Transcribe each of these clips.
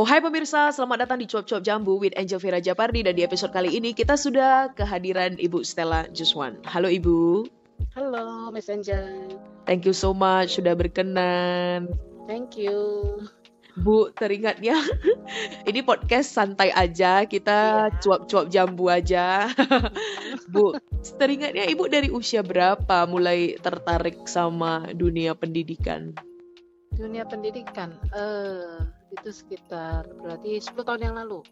Oh hai pemirsa, selamat datang di Cuap-Cuap Jambu with Angel Vera Japardi dan di episode kali ini kita sudah kehadiran Ibu Stella Juswan. Halo Ibu. Halo Miss Angel. Thank you so much sudah berkenan. Thank you. Bu, teringatnya ini podcast santai aja, kita Iya. cuap-cuap jambu aja. Bu, teringatnya Ibu dari usia berapa mulai tertarik sama dunia pendidikan? Dunia pendidikan, eh itu sekitar berarti 10 tahun yang lalu.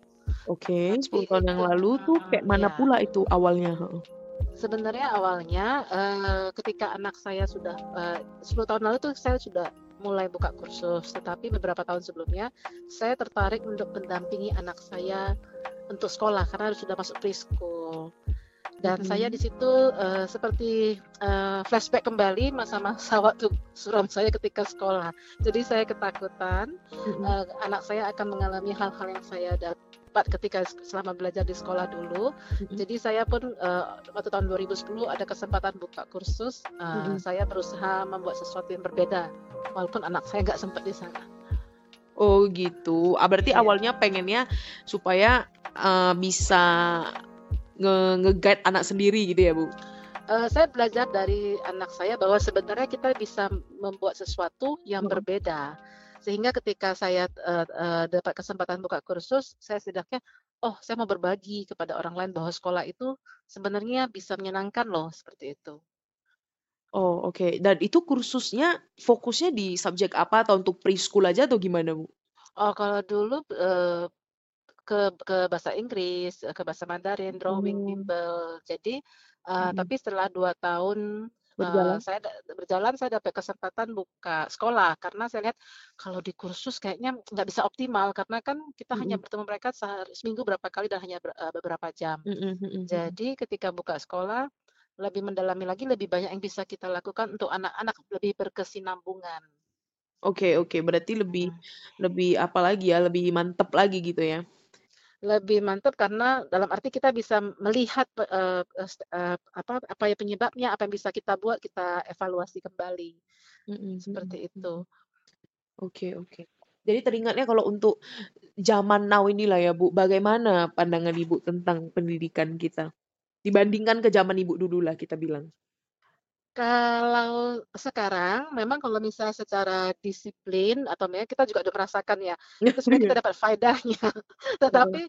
Oke, 10 Tapi tahun yang lalu tuh kayak mana iya. pula itu awalnya? Sebenarnya awalnya eh, ketika anak saya sudah eh, 10 tahun lalu tuh saya sudah mulai buka kursus, tetapi beberapa tahun sebelumnya saya tertarik untuk mendampingi anak saya untuk sekolah karena sudah masuk preschool. Dan Mhm. saya di situ eh, seperti eh, flashback kembali masa-masa waktu suram saya ketika sekolah. Jadi saya ketakutan Mm-mm. eh, anak saya akan mengalami hal-hal yang saya dapat ketika selama belajar di sekolah dulu. Mm-mm. Jadi saya pun eh, waktu tahun 2010 ada kesempatan buka kursus, eh, Mm-mm. saya berusaha membuat sesuatu yang berbeda, walaupun anak saya nggak sempat di sana. Oh gitu. Ah, berarti Iya. awalnya pengennya supaya eh, bisa nge nge-guide anak sendiri gitu ya, Bu? Eh, saya belajar dari anak saya bahwa sebenarnya kita bisa membuat sesuatu yang Mm-mm. berbeda. Sehingga ketika saya eh, eh, dapat kesempatan buka kursus, saya setidaknya, oh saya mau berbagi kepada orang lain bahwa sekolah itu sebenarnya bisa menyenangkan loh, seperti itu. Oh, oke. Dan itu kursusnya fokusnya di subjek apa atau untuk preschool aja atau gimana, Bu? Oh kalau dulu eh, ke ke bahasa Inggris, eh, ke bahasa Mandarin, drawing, bimbel. Jadi eh, Mm-mm. tapi setelah dua tahun eh, Berjalan? saya da- berjalan, saya dapat kesempatan buka sekolah karena saya lihat kalau di kursus kayaknya nggak bisa optimal karena kan kita hanya Mm-mm. bertemu mereka sehari, seminggu berapa kali dan hanya ber- eh, beberapa jam. Mm-mm. Jadi ketika buka sekolah lebih mendalami lagi, lebih banyak yang bisa kita lakukan untuk anak-anak lebih berkesinambungan. Oke, oke. Berarti lebih Mm. lebih apa lagi ya? Lebih mantep lagi gitu ya. Lebih mantap karena dalam arti kita bisa melihat st- eh, apa apa ya penyebabnya, apa yang bisa kita buat, kita evaluasi kembali. Mm-mm, Seperti itu. Oke, oke. Jadi teringatnya kalau untuk zaman now inilah ya, Bu, bagaimana pandangan Ibu tentang pendidikan kita? Dibandingkan ke zaman Ibu dulu lah kita bilang. Kalau sekarang memang kalau misalnya secara disiplin atau memang kita juga udah merasakan ya, itu sebenarnya kita dapat faedahnya. Tetapi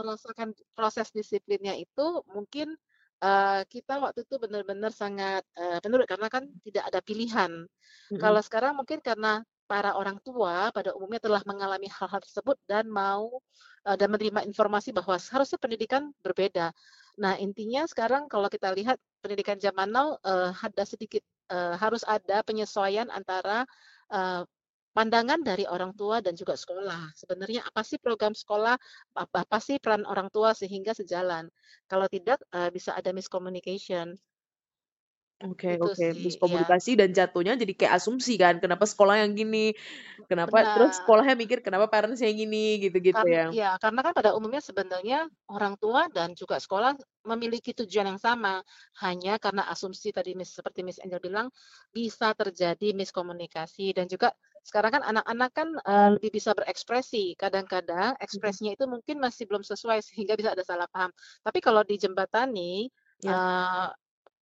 merasakan proses disiplinnya itu mungkin eh, kita waktu itu benar-benar sangat penurut karena kan tidak ada pilihan. Kalau sekarang mungkin karena para orang tua pada umumnya telah mengalami hal-hal tersebut dan mau dan menerima informasi bahwa seharusnya pendidikan berbeda. Nah, intinya sekarang kalau kita lihat pendidikan zaman now eh, ada sedikit eh, harus ada penyesuaian antara eh, pandangan dari orang tua dan juga sekolah. Sebenarnya apa sih program sekolah, apa, apa sih peran orang tua sehingga sejalan. Kalau tidak eh, bisa ada miscommunication. Oke, Itu oke. sih, ya. Miskomunikasi dan jatuhnya jadi kayak asumsi kan, kenapa sekolah yang gini, kenapa terus Benar. sekolahnya mikir kenapa parents yang gini, gitu-gitu Karena ya. ya, karena kan pada umumnya sebenarnya orang tua dan juga sekolah memiliki tujuan yang sama. Hanya karena asumsi tadi Miss, seperti Miss Angel bilang bisa terjadi miskomunikasi dan juga sekarang kan anak-anak kan eh, lebih bisa berekspresi. Kadang-kadang ekspresinya itu mungkin masih belum sesuai sehingga bisa ada salah paham. Tapi kalau dijembatani Ya.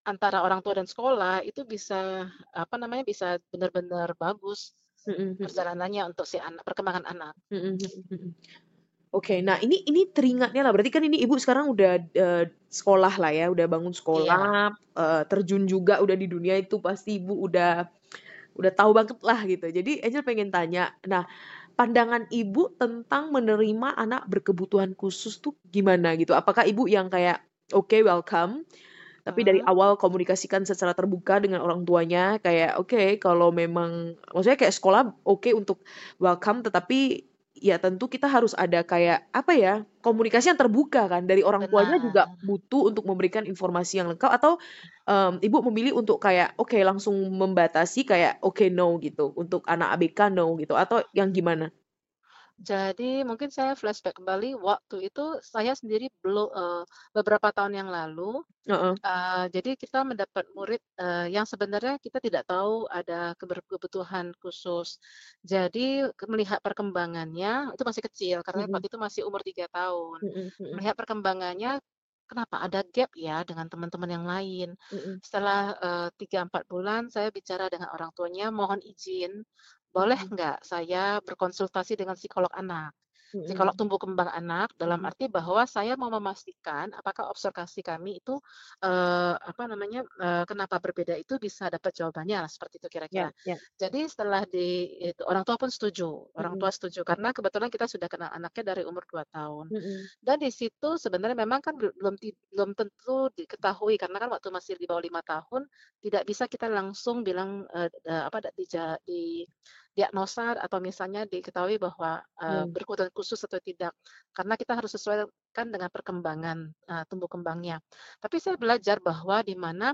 Antara orang tua dan sekolah itu bisa apa namanya bisa benar-benar bagus mm-mm. perjalanannya untuk si anak perkembangan anak. Oke, nah ini ini teringatnya lah. Berarti kan ini ibu sekarang udah eh, sekolah lah ya, udah bangun Iya. sekolah, eh, terjun juga udah di dunia itu pasti ibu udah udah tahu banget lah gitu. Jadi Angel pengen tanya, nah pandangan ibu tentang menerima anak berkebutuhan khusus tuh gimana gitu? Apakah ibu yang kayak oke welcome, tapi dari Hmm. awal komunikasikan secara terbuka dengan orang tuanya kayak oke kalau memang maksudnya kayak sekolah oke untuk welcome tetapi ya tentu kita harus ada kayak apa ya komunikasi yang terbuka kan dari orang tuanya juga butuh untuk memberikan informasi yang lengkap atau em, ibu memilih untuk kayak oke langsung membatasi kayak oke no gitu untuk anak ABK no gitu atau yang gimana? Jadi mungkin saya flashback kembali waktu itu saya sendiri belum eee, beberapa tahun yang lalu, Heeh. eee, jadi kita mendapat murid, eee, yang sebenarnya kita tidak tahu ada keber kebutuhan khusus. Jadi ke melihat perkembangannya itu masih kecil karena Mhm. waktu itu masih umur 3 tahun. Mhm mhm. Melihat perkembangannya, kenapa ada gap ya dengan teman-teman yang lain. Mhm. Setelah, eee, 3, 4 bulan saya bicara dengan orang tuanya, mohon izin, boleh Mhm. nggak saya berkonsultasi dengan psikolog anak. Psikolog Mhm. tumbuh kembang anak dalam Mhm. arti bahwa saya mau memastikan apakah observasi kami itu, eee, apa namanya, eee, kenapa berbeda itu bisa dapat jawabannya, seperti itu kira-kira. ya. Jadi setelah di itu orang tua pun setuju, orang tua setuju karena kebetulan kita sudah kenal anaknya dari umur 2 tahun. Dan di situ sebenarnya memang kan bel belum belum tentu diketahui karena kan waktu masih di bawah 5 tahun, tidak bisa kita langsung bilang, eee eee, apa, da dija didiagnosa atau misalnya diketahui bahwa, eee, Mmm. berkebutuhan khusus atau tidak. Karena kita harus sesuaikan dengan perkembangan, tumbuh kembangnya. Tapi saya belajar bahwa di mana,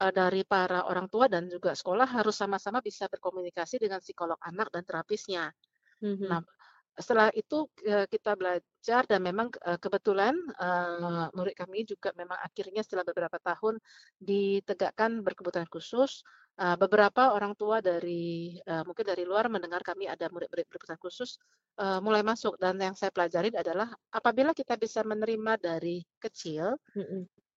dari para orang tua dan juga sekolah harus sama-sama bisa berkomunikasi dengan psikolog anak dan terapisnya. Mhm. Nah, setelah itu, kita belajar dan memang, kebetulan, eee, murid kami juga memang akhirnya setelah beberapa tahun ditegakkan berkebutuhan khusus, eee, beberapa orang tua dari, eee, mungkin dari luar mendengar kami ada murid-murid berkebutuhan khusus, mulai masuk dan yang saya pelajarin adalah apabila kita bisa menerima dari kecil,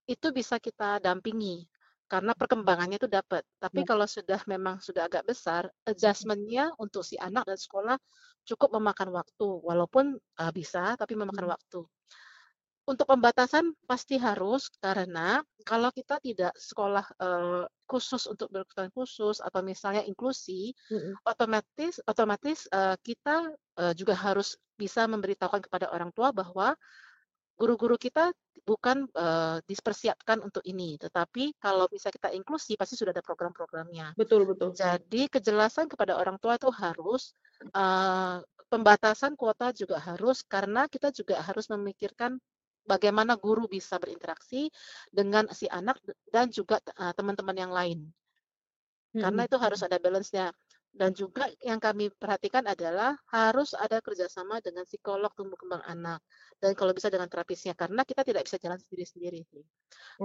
itu bisa kita dampingi, karena perkembangannya itu dapat. Tapi Ya. kalau sudah memang sudah agak besar, adjustment-nya untuk si anak dan sekolah cukup memakan waktu, walaupun, eee, bisa tapi memakan Mhm. waktu. Untuk pembatasan pasti harus, karena kalau kita tidak sekolah, eee, khusus untuk berkebutuhan khusus atau misalnya inklusi, Mhm. otomatis otomatis, eee, kita, eee, juga harus bisa memberitahukan kepada orang tua bahwa guru-guru kita bukan, eee, dipersiapkan untuk ini, tetapi kalau bisa kita inklusi pasti sudah ada program-programnya. Betul betul. Jadi kejelasan kepada orang tua itu harus, eee, pembatasan kuota juga harus, karena kita juga harus memikirkan bagaimana guru bisa berinteraksi dengan si anak dan juga, eee, teman-teman yang lain. Karena Mhm itu harus ada balance-nya. Dan juga yang kami perhatikan adalah harus ada kerjasama dengan psikolog tumbuh kembang anak, dan kalau bisa dengan terapisnya, karena kita tidak bisa jalan sendiri-sendiri sih.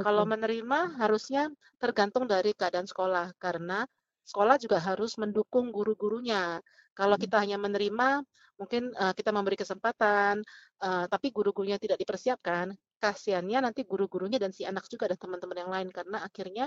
Kalau menerima harusnya tergantung dari keadaan sekolah, karena sekolah juga harus mendukung guru-gurunya. Kalau Mhm. kita hanya menerima, mungkin, eee, kita memberi kesempatan, eee, tapi guru-gurunya tidak dipersiapkan, kasihannya nanti guru-gurunya dan si anak juga dan teman-teman yang lain, karena akhirnya,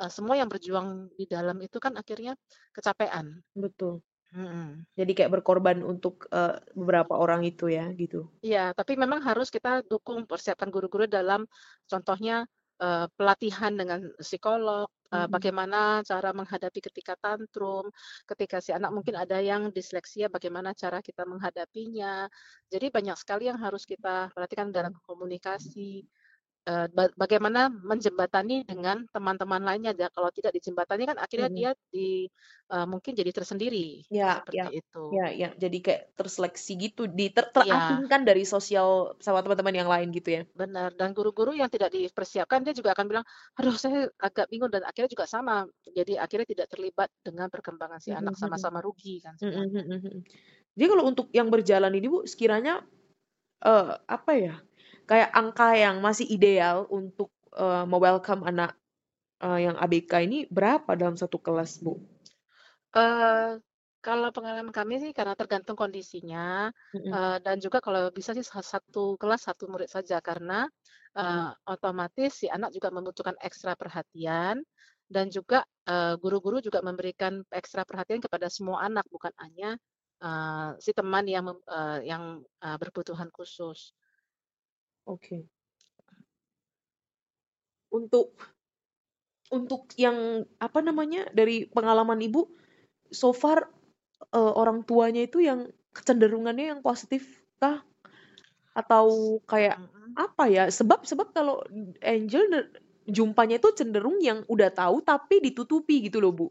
eee, semua yang berjuang di dalam itu kan akhirnya kecapean. Betul. Mhm. Jadi kayak berkorban untuk, eee, beberapa orang itu ya, gitu? Iya, tapi memang harus kita dukung, persiapkan guru-guru dalam contohnya, eee, pelatihan dengan psikolog, Mhm. bagaimana cara menghadapi ketika tantrum, ketika si anak mungkin ada yang disleksia, bagaimana cara kita menghadapinya. Jadi banyak sekali yang harus kita perhatikan dalam komunikasi, ba bagaimana menjembatani dengan teman-teman lainnya, ja kalau tidak dijembatani kan akhirnya Mhm. dia di eee, mungkin jadi tersendiri, Ya ya. seperti itu. Ya ya, jadi kayak terseleksi gitu, di ter Iya. terasingkan dari sosial sama teman-teman yang lain gitu ya? Benar, dan guru-guru yang tidak dipersiapkan dia juga akan bilang, "Aduh saya agak bingung," dan akhirnya juga sama, jadi akhirnya tidak terlibat dengan perkembangan si Mhm anak, sama-sama rugi kan mhm. Jadi kalau untuk yang berjalan ini Bu, sekiranya, eee, apa ya, kayak angka yang masih ideal untuk, eee, me-welcome anak, eee, yang ABK ini berapa dalam satu kelas, Bu? Eee, kalau pengalaman kami sih karena tergantung kondisinya, Mhm. eee, dan juga kalau bisa sih sa satu kelas 1 murid saja, karena, eee, otomatis si anak juga membutuhkan ekstra perhatian dan juga, guru-guru juga memberikan ekstra perhatian kepada semua anak, bukan hanya, eee, si teman yang eee, yang, eee, berkebutuhan khusus. Oke. Untuk untuk yang, apa namanya, dari pengalaman Ibu, so far, eee, orang tuanya itu yang kecenderungannya yang positif kah? Atau kayak, apa ya, sebab sebab kalau Angel jumpanya itu cenderung yang udah tahu tapi ditutupi gitu loh, Bu.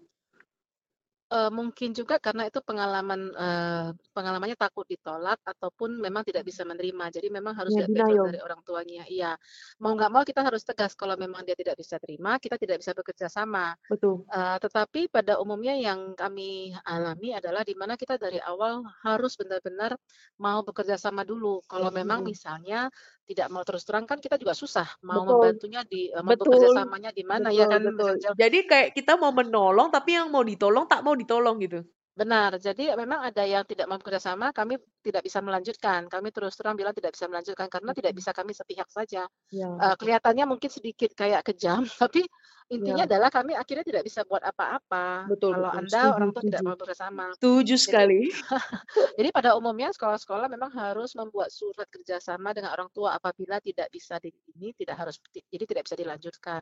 Eee, mungkin juga karena itu pengalaman, eee, pengalamannya takut ditolak ataupun memang tidak bisa menerima. Jadi memang harus Ya denial. dari orang tuanya iya. Mau nggak mau kita harus tegas kalau memang dia tidak bisa terima, kita tidak bisa bekerja sama. Betul. Eee, tetapi pada umumnya yang kami alami adalah di mana kita dari awal harus benar-benar mau bekerja sama dulu. Kalau memang misalnya tidak mau terus terang kan kita juga susah mau Betul. membantunya di bekerja Betul. samanya di mana ya Betul kan, Mas betul. Jadi kayak kita mau menolong, tapi yang mau ditolong tak mau ditolong gitu? Benar, jadi memang ada yang tidak mau bekerja sama, kami tidak bisa melanjutkan. Kami terus terang bilang tidak bisa melanjutkan karena tidak bisa kami sepihak saja. Ya. Eee, kelihatannya mungkin sedikit kayak kejam, tapi intinya Ya. adalah kami akhirnya tidak bisa buat apa-apa Betul kalau betul, Anda setuju orang tua tidak setuju. mau bekerjasama. Setuju Jadi sekali. jadi pada umumnya sekolah-sekolah memang harus membuat surat kerjasama dengan orang tua apabila tidak bisa di ini, tidak harus jadi tidak bisa dilanjutkan.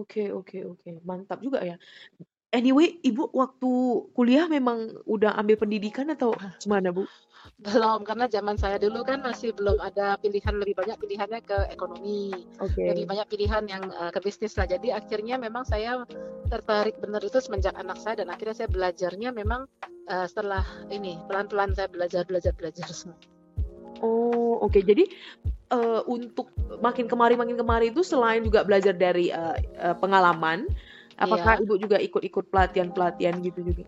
Oke oke oke, mantap juga ya. Anyway, Ibu waktu kuliah memang udah ambil pendidikan atau gimana, Bu? Belum, karena zaman saya dulu kan masih belum ada pilihan lebih banyak pilihannya ke ekonomi, lebih Oke. banyak pilihan yang, eee, ke bisnis lah. Jadi akhirnya memang saya tertarik benar itu semenjak anak saya dan akhirnya saya belajarnya memang, eee, setelah ini, pelan-pelan saya belajar belajar belajar semua. Oh, oke. Jadi, eee, untuk makin kemari makin kemari itu selain juga belajar dari, eee eee, pengalaman, apakah Iya. Ibu juga ikut-ikut pelatihan-pelatihan gitu juga?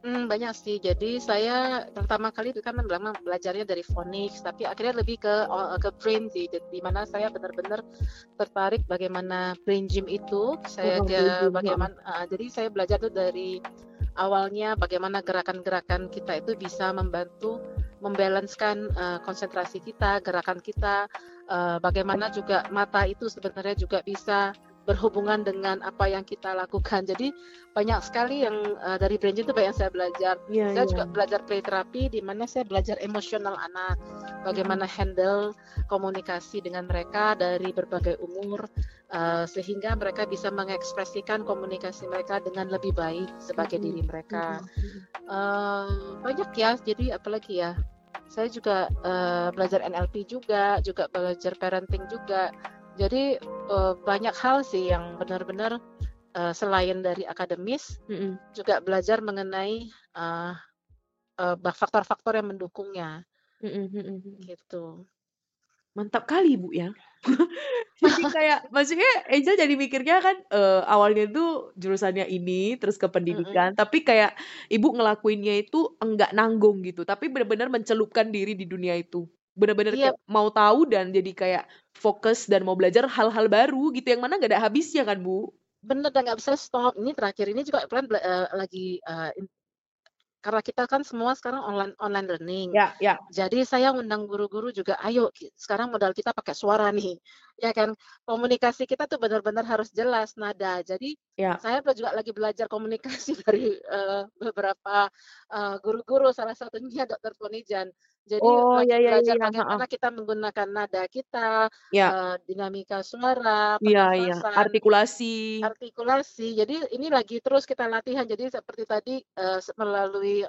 Mmm, banyak sih. Jadi saya pertama kali itu kan memang belajarnya dari phonics, tapi akhirnya lebih ke o ke brain sih, di mana saya benar-benar tertarik bagaimana brain gym itu, saya ke brain gym, heeh. bagaimana heeh, jadi saya belajar tuh dari awalnya bagaimana gerakan-gerakan kita itu bisa membantu membalanskan, eee, konsentrasi kita, gerakan kita, eee, bagaimana juga mata itu sebenarnya juga bisa berhubungan dengan apa yang kita lakukan. Jadi banyak sekali yang, eee, dari brain gym itu banyak yang saya belajar. Iya Saya juga iya. belajar play therapy di mana saya belajar emosional anak, bagaimana handle komunikasi dengan mereka dari berbagai umur, eee, sehingga mereka bisa mengekspresikan komunikasi mereka dengan lebih baik sebagai Mhm diri mereka. Eee, banyak ya, jadi apalagi ya, saya juga, eee, belajar NLP juga, juga belajar parenting juga. Jadi, eee, banyak hal sih yang benar-benar, eee, selain dari akademis, Mhm. juga belajar mengenai, eee, ba faktor-faktor yang mendukungnya. Mhm mhm. Gitu. Mantap kali, Bu, ya. Jadi kayak maksudnya Angel jadi mikirnya kan, eee, awalnya tuh jurusannya ini, terus ke pendidikan, tapi kayak Ibu ngelakuinnya itu enggak nanggung gitu, tapi bener-bener mencelupkan diri di dunia itu. Bener-bener Iya. kayak mau tahu dan jadi kayak fokus dan mau belajar hal-hal baru gitu, yang mana nggak ada habisnya kan, Bu? Bener dan nggak bisa stop. Ini terakhir ini juga plan eee, lagi, eee, in karena kita kan semua sekarang online online learning. Ya ya. Jadi saya undang guru-guru juga, "Ayo sekarang modal kita pakai suara nih." Ya kan. Komunikasi kita tuh benar-benar harus jelas nada. Jadi Ya. saya juga lagi belajar komunikasi dari, eee, beberapa, eee, guru-guru, salah satunya Dokter Ponijan. Jadi Oh, lagi ya ya ya belajar ya, bagaimana kita menggunakan nada kita, Ya. eee, dinamika suara, iya, pernafasan, artikulasi. artikulasi. Jadi ini lagi terus kita latihan. Jadi seperti tadi, se melalui,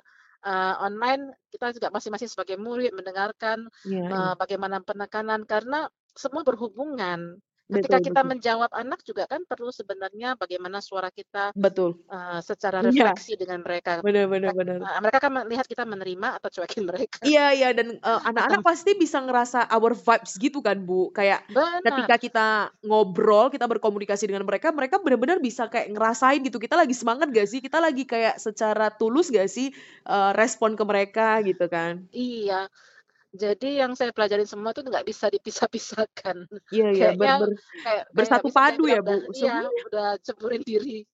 eee, online kita juga masing-masing sebagai murid mendengarkan, Iya eee, iya. bagaimana penekanan karena semua berhubungan. Ketika Betul kita betul. menjawab anak juga kan perlu sebenarnya bagaimana suara kita, Betul. eee, secara Iya. refleksi dengan mereka. Bener Merek bener. heeh, mereka kan melihat kita menerima atau cuekin mereka. Iya iya, dan, eee, anak-anak pasti bisa ngerasa our vibes gitu kan, Bu. Kayak Benar. ketika kita ngobrol, kita berkomunikasi dengan mereka, mereka bener-bener bisa kayak ngerasain gitu, kita lagi semangat nggak sih, kita lagi kayak secara tulus nggak sih, eee, respon ke mereka gitu kan. Iya. Jadi yang saya pelajarin semua tuh nggak bisa dipisah-pisahkan. Iya iya, ber ber kayak bersatu padu ya, Bu, iya, udah ceburin diri.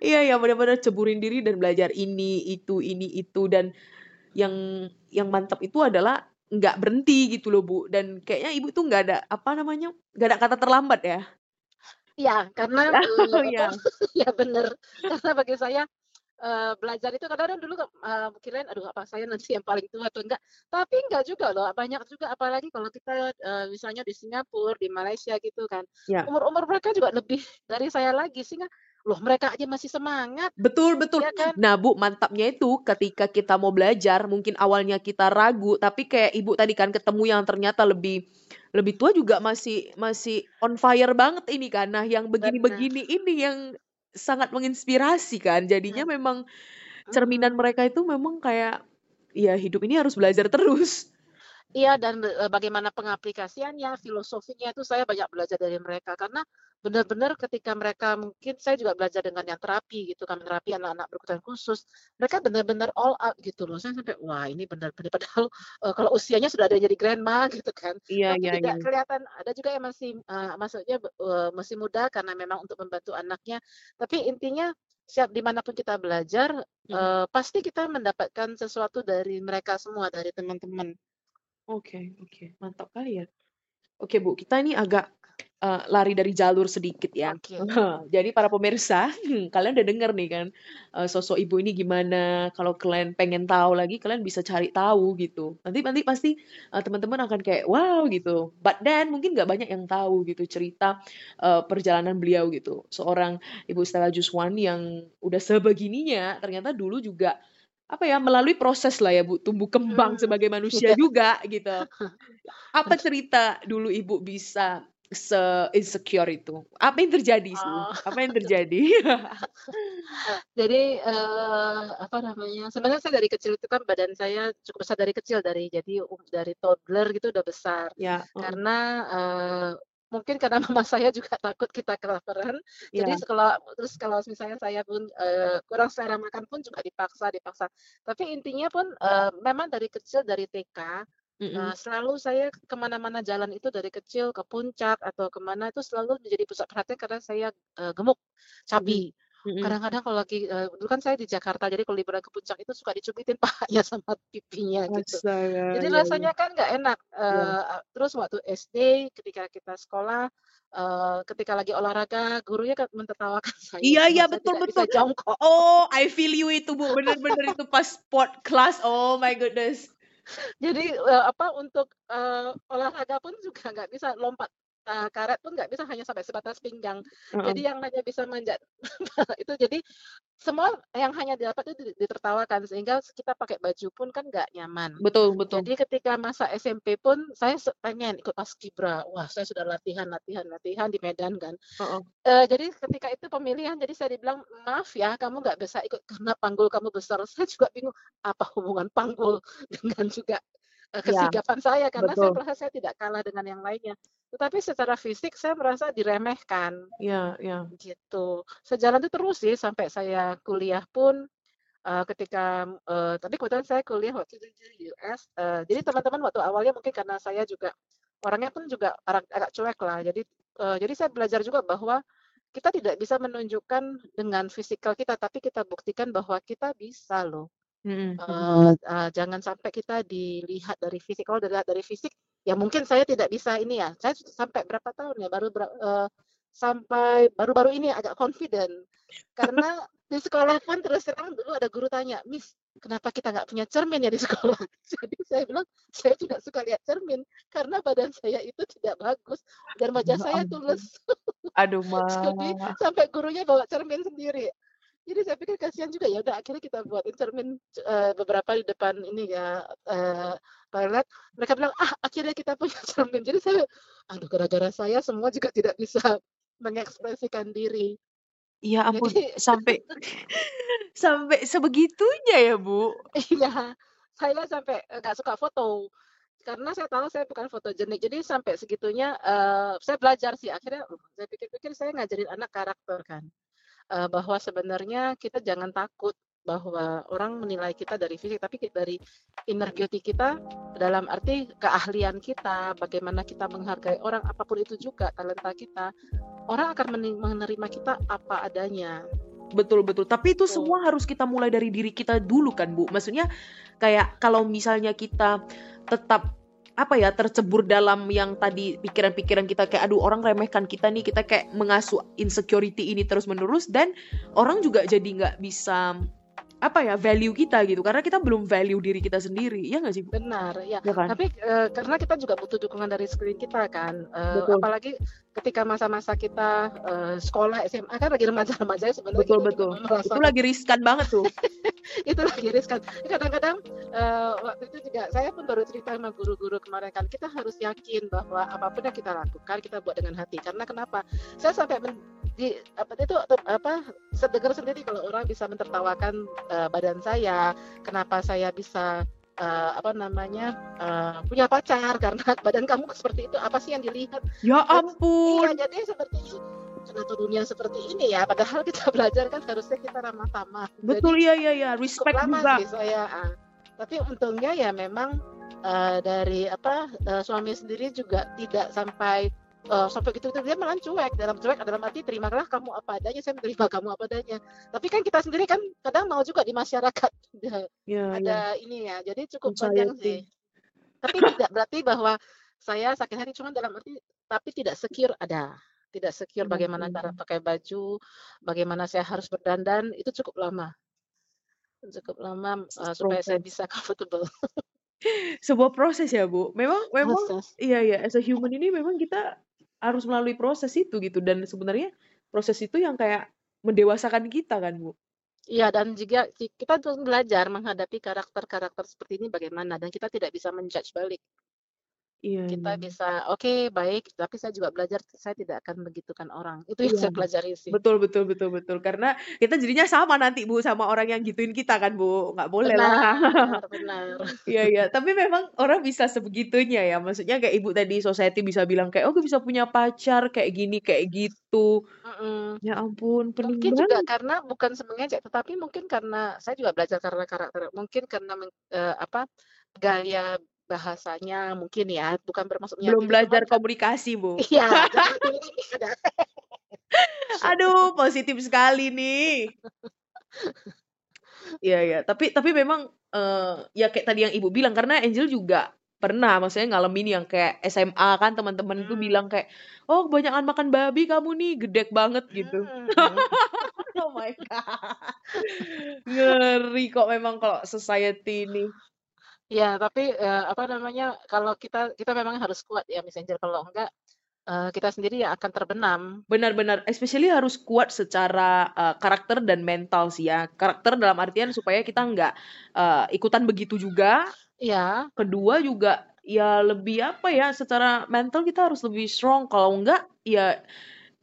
Iya iya, bener-bener ceburin diri dan belajar ini, itu ini, itu, dan yang yang mantap itu adalah nggak berhenti gitu loh, Bu, dan kayaknya Ibu tuh nggak ada, apa namanya, nggak ada kata terlambat ya? Iya, karena, Oh, apa iya. iya bener. Karena bagi saya, eee, belajar itu kadang-kadang dulu, eee, kirain, "Aduh apa saya nanti yang paling tua atau enggak?" Tapi enggak juga loh, banyak juga apalagi kalau kita, eee, misalnya di Singapura, di Malaysia gitu kan, Ya. umur-umur mereka juga lebih dari saya lagi, sehingga, loh mereka aja masih semangat, Betul betul. ya kan? Nah, Bu, mantapnya itu ketika kita mau belajar, mungkin awalnya kita ragu, tapi kayak Ibu tadi kan ketemu yang ternyata lebih lebih tua juga masih masih on fire banget ini kan. Nah, yang begini-begini ini yang sangat menginspirasi kan. Jadinya Hmm. memang cerminan Mhm. mereka itu memang kayak, ya hidup ini harus belajar terus. Iya dan, eee, bagaimana pengaplikasiannya, filosofinya itu saya banyak belajar dari mereka. Karena benar-benar ketika mereka mungkin saya juga belajar dengan yang terapi gitu kan, terapi anak-anak berkebutuhan khusus. Mereka benar-benar all out gitu loh. Saya sampai, wah ini benar-benar padahal, eee, kalau usianya sudah ada yang jadi grandma gitu kan. Iya Tapi iya tidak iya. kelihatan ada juga yang masih, eee, maksudnya, eee, masih muda karena memang untuk membantu anaknya. Tapi intinya siap di mana pun kita belajar, Mhm. eee, pasti kita mendapatkan sesuatu dari mereka semua, dari teman-teman. Oke oke, mantap kali ya. Oke Bu, kita ini agak, eee, lari dari jalur sedikit ya. Oke. Jadi para pemirsa, kalian udah denger nih kan, eee, sosok Ibu ini gimana, kalau kalian pengen tahu lagi, kalian bisa cari tahu gitu. Nanti nanti pasti, eee, teman-teman akan kayak, "Wow!" gitu. But then mungkin nggak banyak yang tahu gitu cerita, eee, perjalanan beliau gitu. Seorang Ibu Stella Juswani yang udah sebegininya, ternyata dulu juga, apa ya, melalui proses lah ya Bu, tumbuh kembang Mhm, sebagai manusia iya. juga gitu. Apa cerita dulu Ibu bisa se-insecure itu? Apa yang terjadi sih? Oh. Apa yang terjadi? Jadi, eee, apa namanya, sebenarnya saya dari kecil itu kan badan saya cukup besar dari kecil, dari jadi um dari toddler gitu udah besar. Ya, heeh. Karena, eee, mungkin karena mama saya juga takut kita kelaparan, jadi Iya. kalau terus kalau misalnya saya pun, eee, kurang selera makan pun juga dipaksa dipaksa. Tapi intinya pun, eee, memang dari kecil, dari TK, eee, Mhm. selalu saya ke mana-mana jalan itu dari kecil, ke puncak atau ke mana itu selalu menjadi pusat perhatian karena saya, eee, gemuk, cabi. Kadang-kadang kalau lagi eee, dulu kan saya di Jakarta, jadi kalau liburan ke puncak itu suka dicubitin pahanya sama pipinya gitu. Astaga, Jadi iya iya. rasanya kan nggak enak, Iya. eee, a terus waktu SD ketika kita sekolah, eee, ketika lagi olahraga, gurunya kan mentertawakan saya Iya iya, betul bisa betul. jongkok. Oh, I feel you itu Bu, bener itu pas sport class, oh my goodness. Jadi, eee, apa, untuk, eee, olahraga pun juga nggak bisa, lompat, eee, karet pun nggak bisa, hanya sampai sebatas pinggang. Jadi Heeh. yang hanya bisa manjat itu jadi semua yang hanya didapat itu di ditertawakan, sehingga kita pakai baju pun kan nggak nyaman. Betul betul. Jadi ketika masa SMP pun saya pengen ikut paskibra. Wah, saya sudah latihan latihan latihan di Medan kan. Heeh. Eee, jadi ketika itu pemilihan, jadi saya dibilang, "Maaf ya, kamu nggak bisa ikut karena panggul kamu besar." Saya juga bingung, apa hubungan panggul dengan juga, eee, Iya, kesigapan saya, karena saya betul. merasa saya tidak kalah dengan yang lainnya. Tetapi secara fisik saya merasa diremehkan. Iya iya. Gitu. Sejalan itu terus sih sampai saya kuliah pun, eee, ketika, eee, tapi kebetulan saya kuliah waktu itu di US, eee, jadi teman-teman waktu awalnya mungkin karena saya juga orangnya pun juga agak agak cuek lah. Jadi, eee, jadi saya belajar juga bahwa kita tidak bisa menunjukkan dengan fisikal kita, tapi kita buktikan bahwa kita bisa loh. Mhm mhm. Eee eee, jangan sampai kita dilihat dari fisik. Kalau dilihat dari fisik, ya mungkin saya tidak bisa ini ya, saya sampai berapa tahun ya, baru eee, sampai baru-baru ini agak confident. Karena di sekolah pun terus terang dulu ada guru tanya, "Miss, kenapa kita nggak punya cermin ya di sekolah?" Jadi saya bilang, "Saya tidak suka lihat cermin, karena badan saya itu tidak bagus dan wajah Ya saya tulus." Aduh, Jadi Ma. sampai gurunya bawa cermin sendiri. Jadi saya pikir kasihan juga, ya udah akhirnya kita buatin cermin, eee, beberapa di depan ini ya, eee, toilet. Mereka bilang, "Ah, akhirnya kita punya cermin." Jadi saya, aduh gara-gara saya semua juga tidak bisa mengekspresikan diri. Ya ampun, Jadi sampai sampai sebegitunya ya, Bu? Iya, saya sampai, eee, nggak suka foto. Karena saya tahu saya bukan fotogenik, jadi sampai segitunya, eee, saya belajar sih akhirnya, uh, saya pikir-pikir saya ngajarin anak karakter kan, eee, bahwa sebenarnya kita jangan takut bahwa orang menilai kita dari fisik, tapi dari inner beauty kita, dalam arti keahlian kita, bagaimana kita menghargai orang, apa pun itu juga talenta kita, orang akan menerima kita apa adanya. Betul betul, tapi itu Gitu. semua harus kita mulai dari diri kita dulu kan, Bu? Maksudnya kayak kalau misalnya kita tetap, apa ya, tercebur dalam yang tadi pikiran-pikiran kita kayak, "Aduh orang remehkan kita nih," kita kayak mengasuh insecurity ini terus-menerus. Dan orang juga jadi nggak bisa, apa ya, value kita gitu, karena kita belum value diri kita sendiri, iya nggak sih? Benar, iya. Ya kan? Tapi, eee, karena kita juga butuh dukungan dari sekeliling kita kan, eee, Betul. apalagi ketika masa-masa kita, eee, sekolah SMA kan lagi remaja-remajanya sebenarnya Betul betul. juga Itu lagi riskan banget tuh. itu lagi riskan. Kadang-kadang, eee, waktu itu juga saya pun baru cerita sama guru-guru kemarin kan, kita harus yakin bahwa apa pun yang kita lakukan, kita buat dengan hati. Karena kenapa? Saya sampai men di apa itu apa sedengar sendiri kalau orang bisa mentertawakan uh, badan saya kenapa saya bisa uh, apa namanya uh, punya pacar karena badan kamu seperti itu apa sih yang dilihat? Ya ampun. iya jadi seperti kenapa dunia seperti ini ya? Padahal kita belajar kan harusnya kita ramah tamah betul iya iya iya respect lama juga. sih saya uh, tapi untungnya ya memang uh, dari apa uh, suami sendiri juga tidak sampai uh, sampai gitu dia malah cuek. Dalam cuek dalam arti terimalah kamu apa adanya saya menerima kamu apa adanya. Tapi kan kita sendiri kan kadang mau juga di masyarakat. Ya, ada ya. ini ya jadi cukup panjang sih. tapi tidak berarti bahwa saya sakit hati cuma dalam arti tapi tidak secure ada. Tidak secure hmm, bagaimana cara pakai baju bagaimana saya harus berdandan itu cukup lama. Cukup lama uh, supaya saya bisa comfortable. Sebuah proses ya bu. Memang memang proses. iya iya. As a human ini memang kita harus melalui proses itu gitu dan sebenarnya proses itu yang kayak mendewasakan kita kan Bu. Iya dan juga kita terus belajar menghadapi karakter-karakter seperti ini bagaimana dan kita tidak bisa menjudge balik. Iya, Kita iya. bisa, "Oke, baik, tapi saya juga belajar saya tidak akan begitukan orang." Itu yang saya iya. pelajari sih. Betul betul betul betul. Karena kita jadinya sama nanti, Bu, sama orang yang gituin kita kan, Bu. Nggak boleh lah. Benar benar. Iya iya, tapi memang orang bisa sebegitunya ya. Maksudnya kayak Ibu tadi society bisa bilang kayak, "Oh, bisa punya pacar kayak gini, kayak gitu." -mm. Ya ampun, Mungkin juga karena bukan semengejek, tetapi mungkin karena saya juga belajar karena karakter mungkin karena uh, apa, gaya bahasanya mungkin ya, bukan bermaksud Belum belajar komunikasi, Bu. Iya, Aduh, positif sekali nih. Iya iya, tapi tapi memang, uh, ya kayak tadi yang Ibu bilang, karena Angel juga pernah maksudnya ngalamin yang kayak SMA kan teman-teman itu bilang hmm. kayak, "Oh kebanyakan makan babi kamu nih, gedek banget," gitu. Hmm. Oh my god. Ngeri kok memang kalau society ini. Ya, tapi, uh, apa namanya, kalau kita kita memang harus kuat ya Miss Angel, kalau enggak, uh, kita sendiri yang akan terbenam. Benar benar, especially harus kuat secara, uh, karakter dan mental sih ya. Karakter dalam artian supaya kita enggak, uh, ikutan begitu juga. Iya. Kedua juga, ya lebih apa ya, secara mental kita harus lebih strong, kalau enggak, ya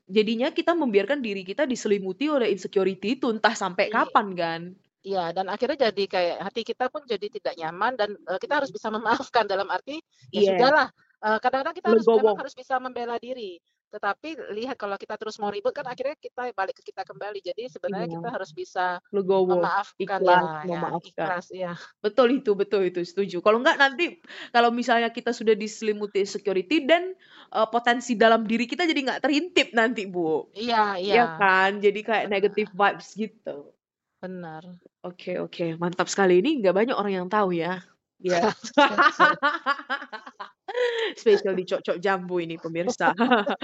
jadinya kita membiarkan diri kita diselimuti oleh insecurity itu, entah sampai iya. kapan kan. Iya, dan akhirnya jadi kayak hati kita pun jadi tidak nyaman dan uh, kita harus bisa memaafkan dalam arti ya yeah. sudahlah. Uh, kadang-kadang kita harus memang harus bisa membela diri. Tetapi lihat kalau kita terus mau ribut kan akhirnya kita balik ke kita kembali. Jadi sebenarnya yeah. kita harus bisa Legowo. memaafkan ikhlas, ya, memaafkan. Ya, ikhlas ya. Betul itu, betul itu, setuju. Kalau enggak nanti kalau misalnya kita sudah diselimuti security dan uh, potensi dalam diri kita jadi nggak terintip nanti, Bu. Iya, iya. Iya kan? Jadi kayak negative vibes gitu. Benar. Oke oke, mantap sekali. Ini nggak banyak orang yang tahu ya. Iya. Spesial di Cocok Jambu ini pemirsa.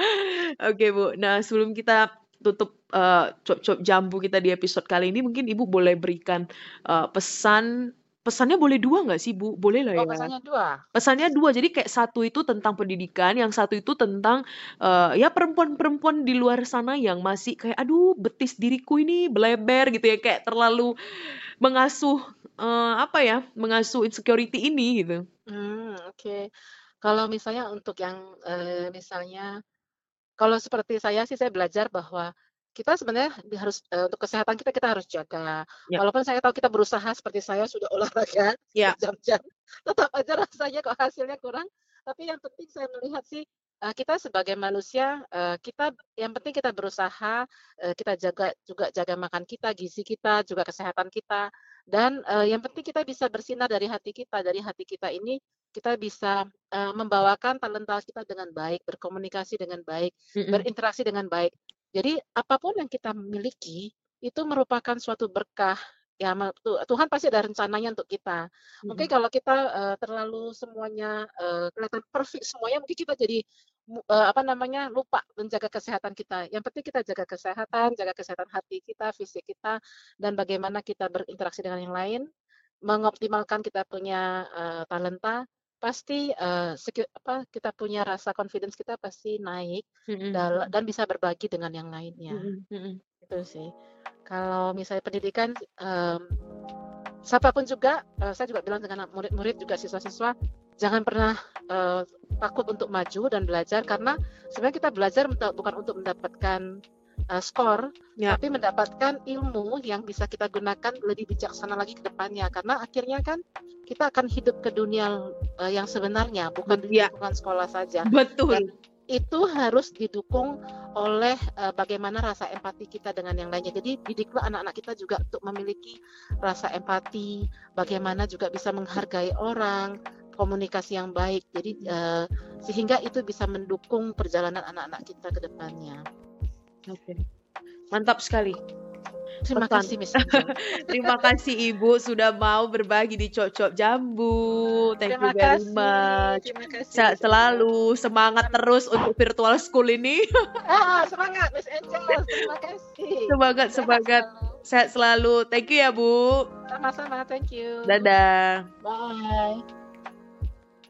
Oke, Bu. Nah, sebelum kita tutup uh, Cocok Jambu kita di episode kali ini, mungkin Ibu boleh berikan uh, pesan Pesannya boleh dua nggak sih, Bu? Boleh lah Oh, ya? pesannya dua? Pesannya dua, jadi kayak satu itu tentang pendidikan, yang satu itu tentang, uh, ya perempuan-perempuan di luar sana yang masih kayak, "Aduh betis diriku ini beleber," gitu ya, kayak terlalu mengasuh, uh, apa ya, mengasuh insecurity ini gitu. Hmm oke. Kalau misalnya untuk yang, uh, misalnya kalau seperti saya sih, saya belajar bahwa kita sebenarnya harus uh, untuk kesehatan kita kita harus jaga. Ya. Walaupun saya tahu kita berusaha seperti saya sudah olahraga ya. jam-jam, tetap aja rasanya kok hasilnya kurang. Tapi yang penting saya melihat sih uh, kita sebagai manusia uh, kita yang penting kita berusaha uh, kita jaga juga jaga makan kita, gizi kita, juga kesehatan kita dan uh, yang penting kita bisa bersinar dari hati kita. Dari hati kita ini kita bisa uh, membawakan talenta kita dengan baik, berkomunikasi dengan baik, mm -hmm. berinteraksi dengan baik. Jadi apa pun yang kita miliki itu merupakan suatu berkah ya Tuhan pasti ada rencananya untuk kita. Mungkin kalau kita uh, terlalu semuanya uh, kelihatan perfect semuanya mungkin kita jadi uh, apa namanya lupa menjaga kesehatan kita. Yang penting kita jaga kesehatan, jaga kesehatan hati kita, fisik kita dan bagaimana kita berinteraksi dengan yang lain, mengoptimalkan kita punya uh, talenta pasti uh, apa kita punya rasa confidence kita pasti naik mm-hmm. dan bisa berbagi dengan yang lainnya mm-hmm. itu sih kalau misalnya pendidikan um, siapa pun juga uh, saya juga bilang dengan murid-murid juga siswa-siswa jangan pernah uh, takut untuk maju dan belajar karena sebenarnya kita belajar bukan untuk mendapatkan uh, skor, Ya. tapi mendapatkan ilmu yang bisa kita gunakan lebih bijaksana lagi ke depannya. Karena akhirnya kan kita akan hidup ke dunia uh, yang sebenarnya, bukan di Ya. lingkungan sekolah saja. Betul. Dan itu harus didukung oleh uh, bagaimana rasa empati kita dengan yang lainnya. Jadi didiklah anak-anak kita juga untuk memiliki rasa empati, bagaimana juga bisa menghargai orang, komunikasi yang baik. Jadi uh, sehingga itu bisa mendukung perjalanan anak-anak kita ke depannya. Oke. Mantap sekali. Terima Pesan. kasih Miss. Terima kasih Ibu sudah mau berbagi di Cocok Jambu. Thank Terima you very kasih. much. Terima kasih. Sehat selalu, semangat terus untuk virtual school ini. Ah, semangat Miss Angel. Terima kasih. Semangat, semangat. Sehat selalu. Thank you ya, Bu. Sama-sama. Thank you. Dadah. Bye.